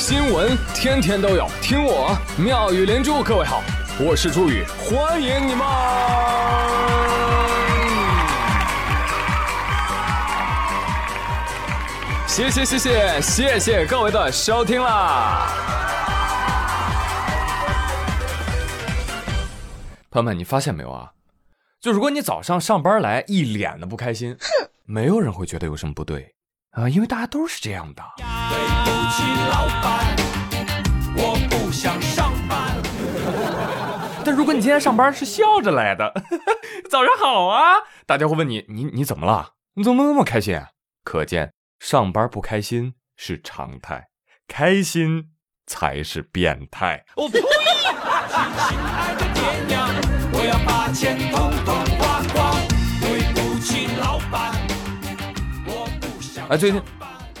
新闻天天都有，听我妙语连珠。各位好，我是朱宇，欢迎你们！谢谢谢谢谢谢各位的收听啦！朋友们，你发现没有啊？就如果你早上上班来一脸的不开心，哼，没有人会觉得有什么不对啊，因为大家都是这样的。对不起，老板，我不想上班。但如果你今天上班是笑着来的，早上好啊，大家会问你，你你怎么了？你怎么那么开心？可见上班不开心是常态，开心才是变态。我呸！我要把钱统统哎，最近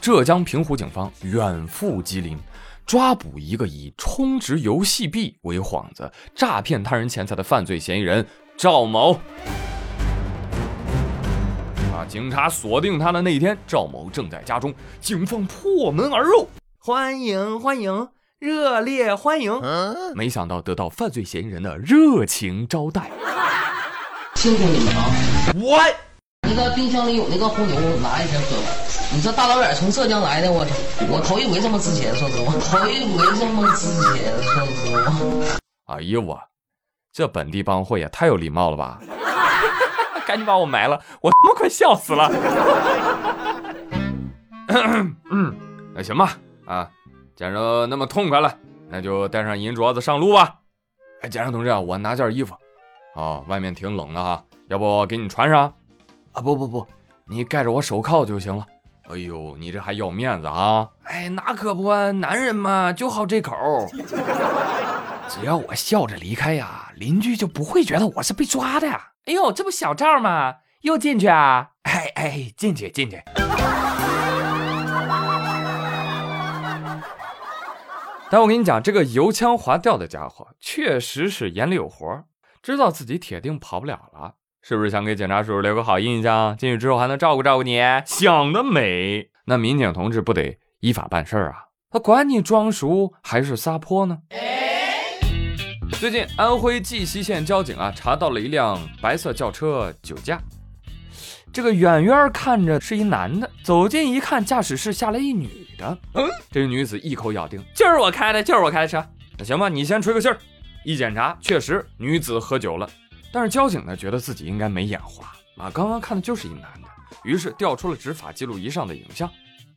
浙江平湖警方远赴吉林，抓捕一个以充值游戏币为幌子诈骗他人钱财的犯罪嫌疑人赵某。啊，警察锁定他的那一天，赵某正在家中，警方破门而入，欢迎欢迎。热烈欢迎！没想到得到犯罪嫌疑人的热情招待，辛苦你们啊！我那个冰箱里有那个红牛，拿一瓶喝。你这大老远从浙江来的，我！我头一回这么值钱，说实话，头一回这么值钱，说实话。哎呦我，这本地帮会也太有礼貌了吧！赶紧把我埋了，我他妈快笑死了。嗯，那行吧，啊。既然那么痛快了，那就带上银镯子上路吧。哎，检察同志啊，我拿件衣服，哦，外面挺冷的哈，要不给你穿上？啊，不不不，你盖着我手铐就行了。哎呦，你这还要面子啊？哎，那可不，男人嘛就好这口。只要我笑着离开呀，邻居就不会觉得我是被抓的呀。哎呦，这不小赵吗？又进去啊？哎哎，进去进去。但我跟你讲，这个油腔滑调的家伙确实是眼里有活，知道自己铁定跑不了了，是不是想给警察叔叔留个好印象？进去之后还能照顾照顾你，想得美！那民警同志不得依法办事儿啊？他管你装熟还是撒泼呢？最近安徽绩溪县交警啊查到了一辆白色轿车酒驾。这个远远看着是一男的，走近一看，驾驶室下来一女的。嗯，这个女子一口咬定就是我开的，就是我开的车。那行吧，你先吹个气儿。一检查，确实女子喝酒了。但是交警呢，觉得自己应该没眼花啊，刚刚看的就是一男的，于是调出了执法记录仪上的影像。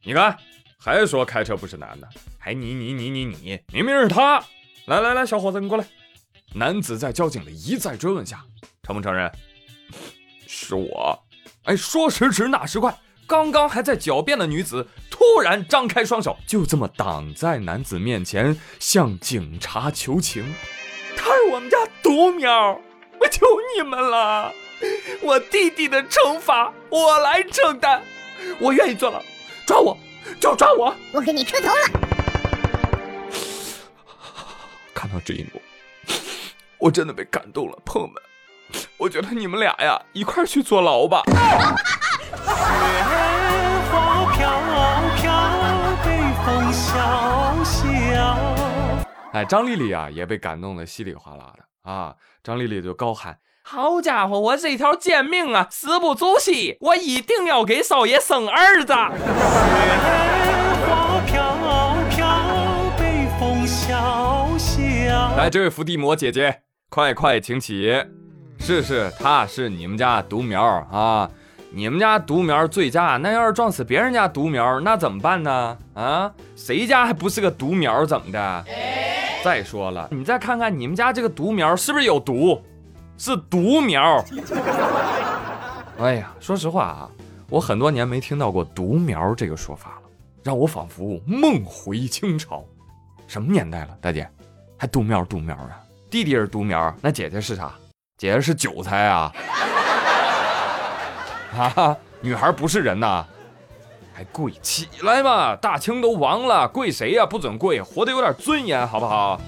你看，还说开车不是男的，还你你你你你，明明是他。来来来，小伙子，你过来。男子在交警的一再追问下，承不承认？是我。哎，说时迟，那时快，刚刚还在狡辩的女子突然张开双手，就这么挡在男子面前，向警察求情：“他是我们家独苗，我求你们了，我弟弟的惩罚我来承担，我愿意坐牢，抓我就抓我，我给你磕头了。”看到这一幕，我真的被感动了，朋友们。我觉得你们俩呀，一块儿去坐牢吧。雪花飘飘，北风萧萧。哎，张丽丽啊，也被感动的稀里哗啦的啊。张丽丽就高喊：“好家伙，我这条贱命啊，死不足惜，我一定要给少爷生儿子。”雪花飘飘，北风萧萧。来，这位伏地魔姐姐，快快请起。是是，他是你们家独苗啊！你们家独苗醉驾，那要是撞死别人家独苗，那怎么办呢？啊，谁家还不是个独苗？怎么的？再说了，你再看看你们家这个独苗是不是有毒？是独苗。哎呀，说实话啊，我很多年没听到过独苗这个说法了，让我仿佛梦回清朝。什么年代了，大姐，还独苗独苗啊？弟弟是独苗，那姐姐是啥？姐姐是韭菜啊！啊，女孩不是人呐，还跪起来吧！大清都亡了，跪谁呀？不准跪，活得有点尊严，好不好？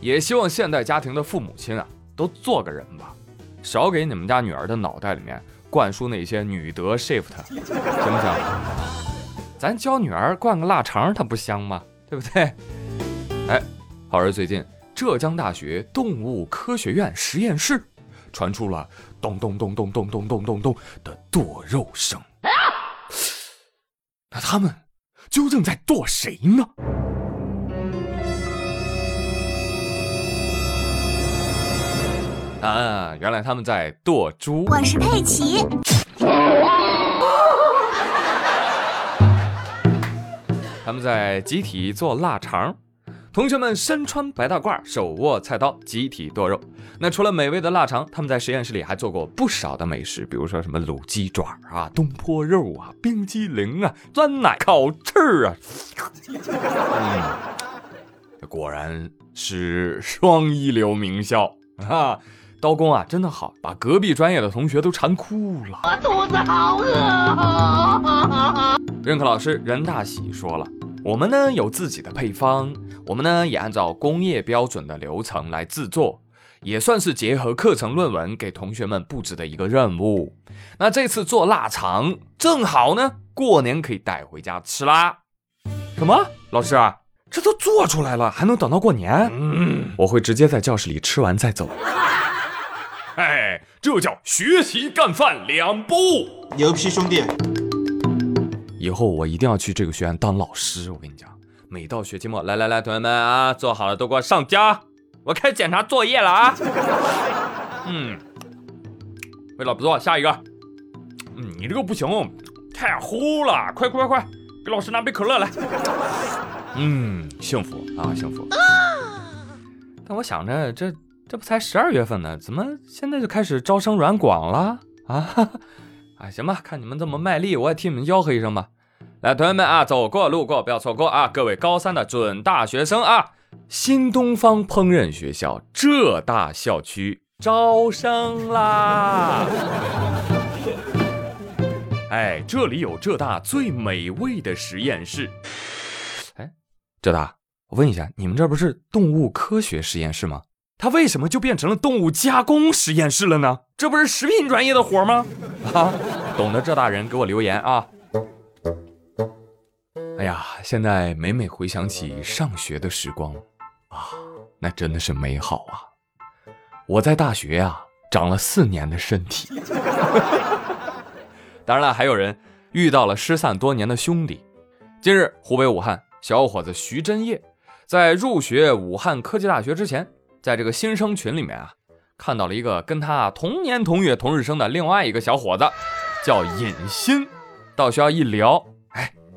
也希望现代家庭的父母亲啊，都做个人吧，少给你们家女儿的脑袋里面灌输那些女德 shift，行不行？咱教女儿灌个腊肠，她不香吗？对不对？哎，好儿最近浙江大学动物科学院实验室传出了咚咚咚咚咚咚咚咚咚的剁肉声，那他们究竟在剁谁呢？啊，原来他们在剁猪。我是佩奇。他们在集体做腊肠，同学们身穿白大褂，手握菜刀，集体剁肉。那除了美味的腊肠，他们在实验室里还做过不少的美食，比如说什么卤鸡爪啊、东坡肉啊、冰激凌啊、酸奶、烤翅啊。嗯，果然是双一流名校啊！刀工啊，真的好，把隔壁专业的同学都馋哭了。我肚子好饿。任课老师任大喜说了，我们呢有自己的配方，我们呢也按照工业标准的流程来制作，也算是结合课程论文给同学们布置的一个任务。那这次做腊肠，正好呢过年可以带回家吃啦。什么？老师啊，这都做出来了，还能等到过年？嗯，我会直接在教室里吃完再走。哎，这叫学习干饭两不误。牛批兄弟！以后我一定要去这个学院当老师。我跟你讲，每到学期末，来来来，同学们啊，做好了都给我上交，我开始检查作业了啊。嗯，为了不做，下一个。嗯，你这个不行，太齁了，快快快，给老师拿杯可乐来。嗯，幸福啊，幸福。但我想着这。这不才十二月份呢，怎么现在就开始招生软广了啊？啊，行吧，看你们这么卖力，我也替你们吆喝一声吧。来，同学们啊，走过路过不要错过啊！各位高三的准大学生啊，新东方烹饪学校浙大校区招生啦！哎，这里有浙大最美味的实验室。哎，浙大，我问一下，你们这不是动物科学实验室吗？它为什么就变成了动物加工实验室了呢？这不是食品专业的活吗？啊，懂得浙大人给我留言啊！哎呀，现在每每回想起上学的时光啊，那真的是美好啊！我在大学呀长了四年的身体。当然了，还有人遇到了失散多年的兄弟。近日，湖北武汉小伙子徐真业在入学武汉科技大学之前。在这个新生群里面啊，看到了一个跟他同年同月同日生的另外一个小伙子，叫尹鑫。到学校一聊，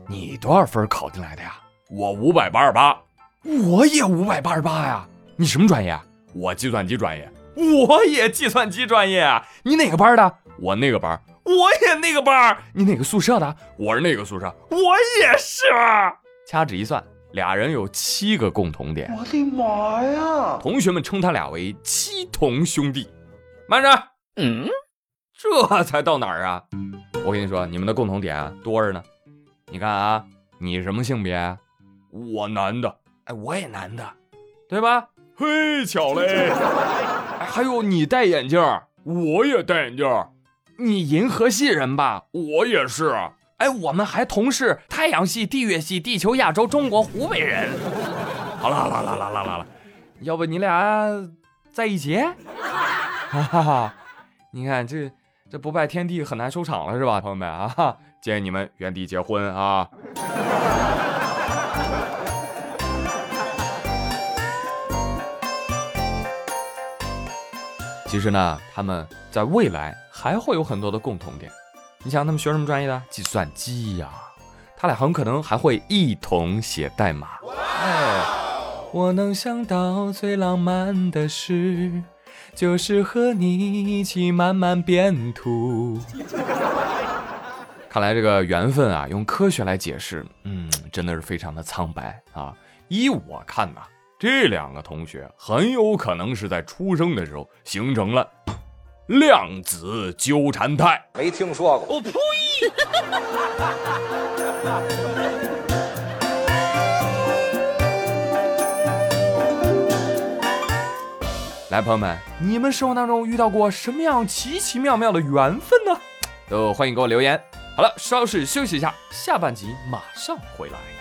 你多少分考进来的呀？我五百八十八，我也五百八十八呀。你什么专业？我计算机专业。我也计算机专业啊。你哪个班的？我那个班。我也那个班。你哪个宿舍的？我是那个宿舍。我也是。掐指一算。俩人有七个共同点，我的妈呀！同学们称他俩为七同兄弟。慢着，嗯，这才到哪儿啊？我跟你说，你们的共同点多着呢。你看啊，你什么性别？我男的。哎，我也男的，对吧？嘿，巧嘞！还有你戴眼镜，我也戴眼镜。你银河系人吧？我也是。哎，我们还同是太阳系、地月系、地球、亚洲、中国、湖北人。好了好了好了好了好了，要不你俩在一起？哈哈哈！你看这这不拜天地很难收场了是吧，朋友们啊？建议你们原地结婚啊！其实呢，他们在未来还会有很多的共同点。你想他们学什么专业的？计算机呀，他俩很可能还会一同写代码。哎，我能想到最浪漫的事，就是和你一起慢慢变土。看来这个缘分啊，用科学来解释，嗯，真的是非常的苍白啊。依我看呐，这两个同学很有可能是在出生的时候形成了。量子纠缠态，没听说过。我呸！来，朋友们，你们生活当中遇到过什么样奇奇妙妙的缘分呢？都欢迎给我留言。好了，稍事休息一下，下半集马上回来。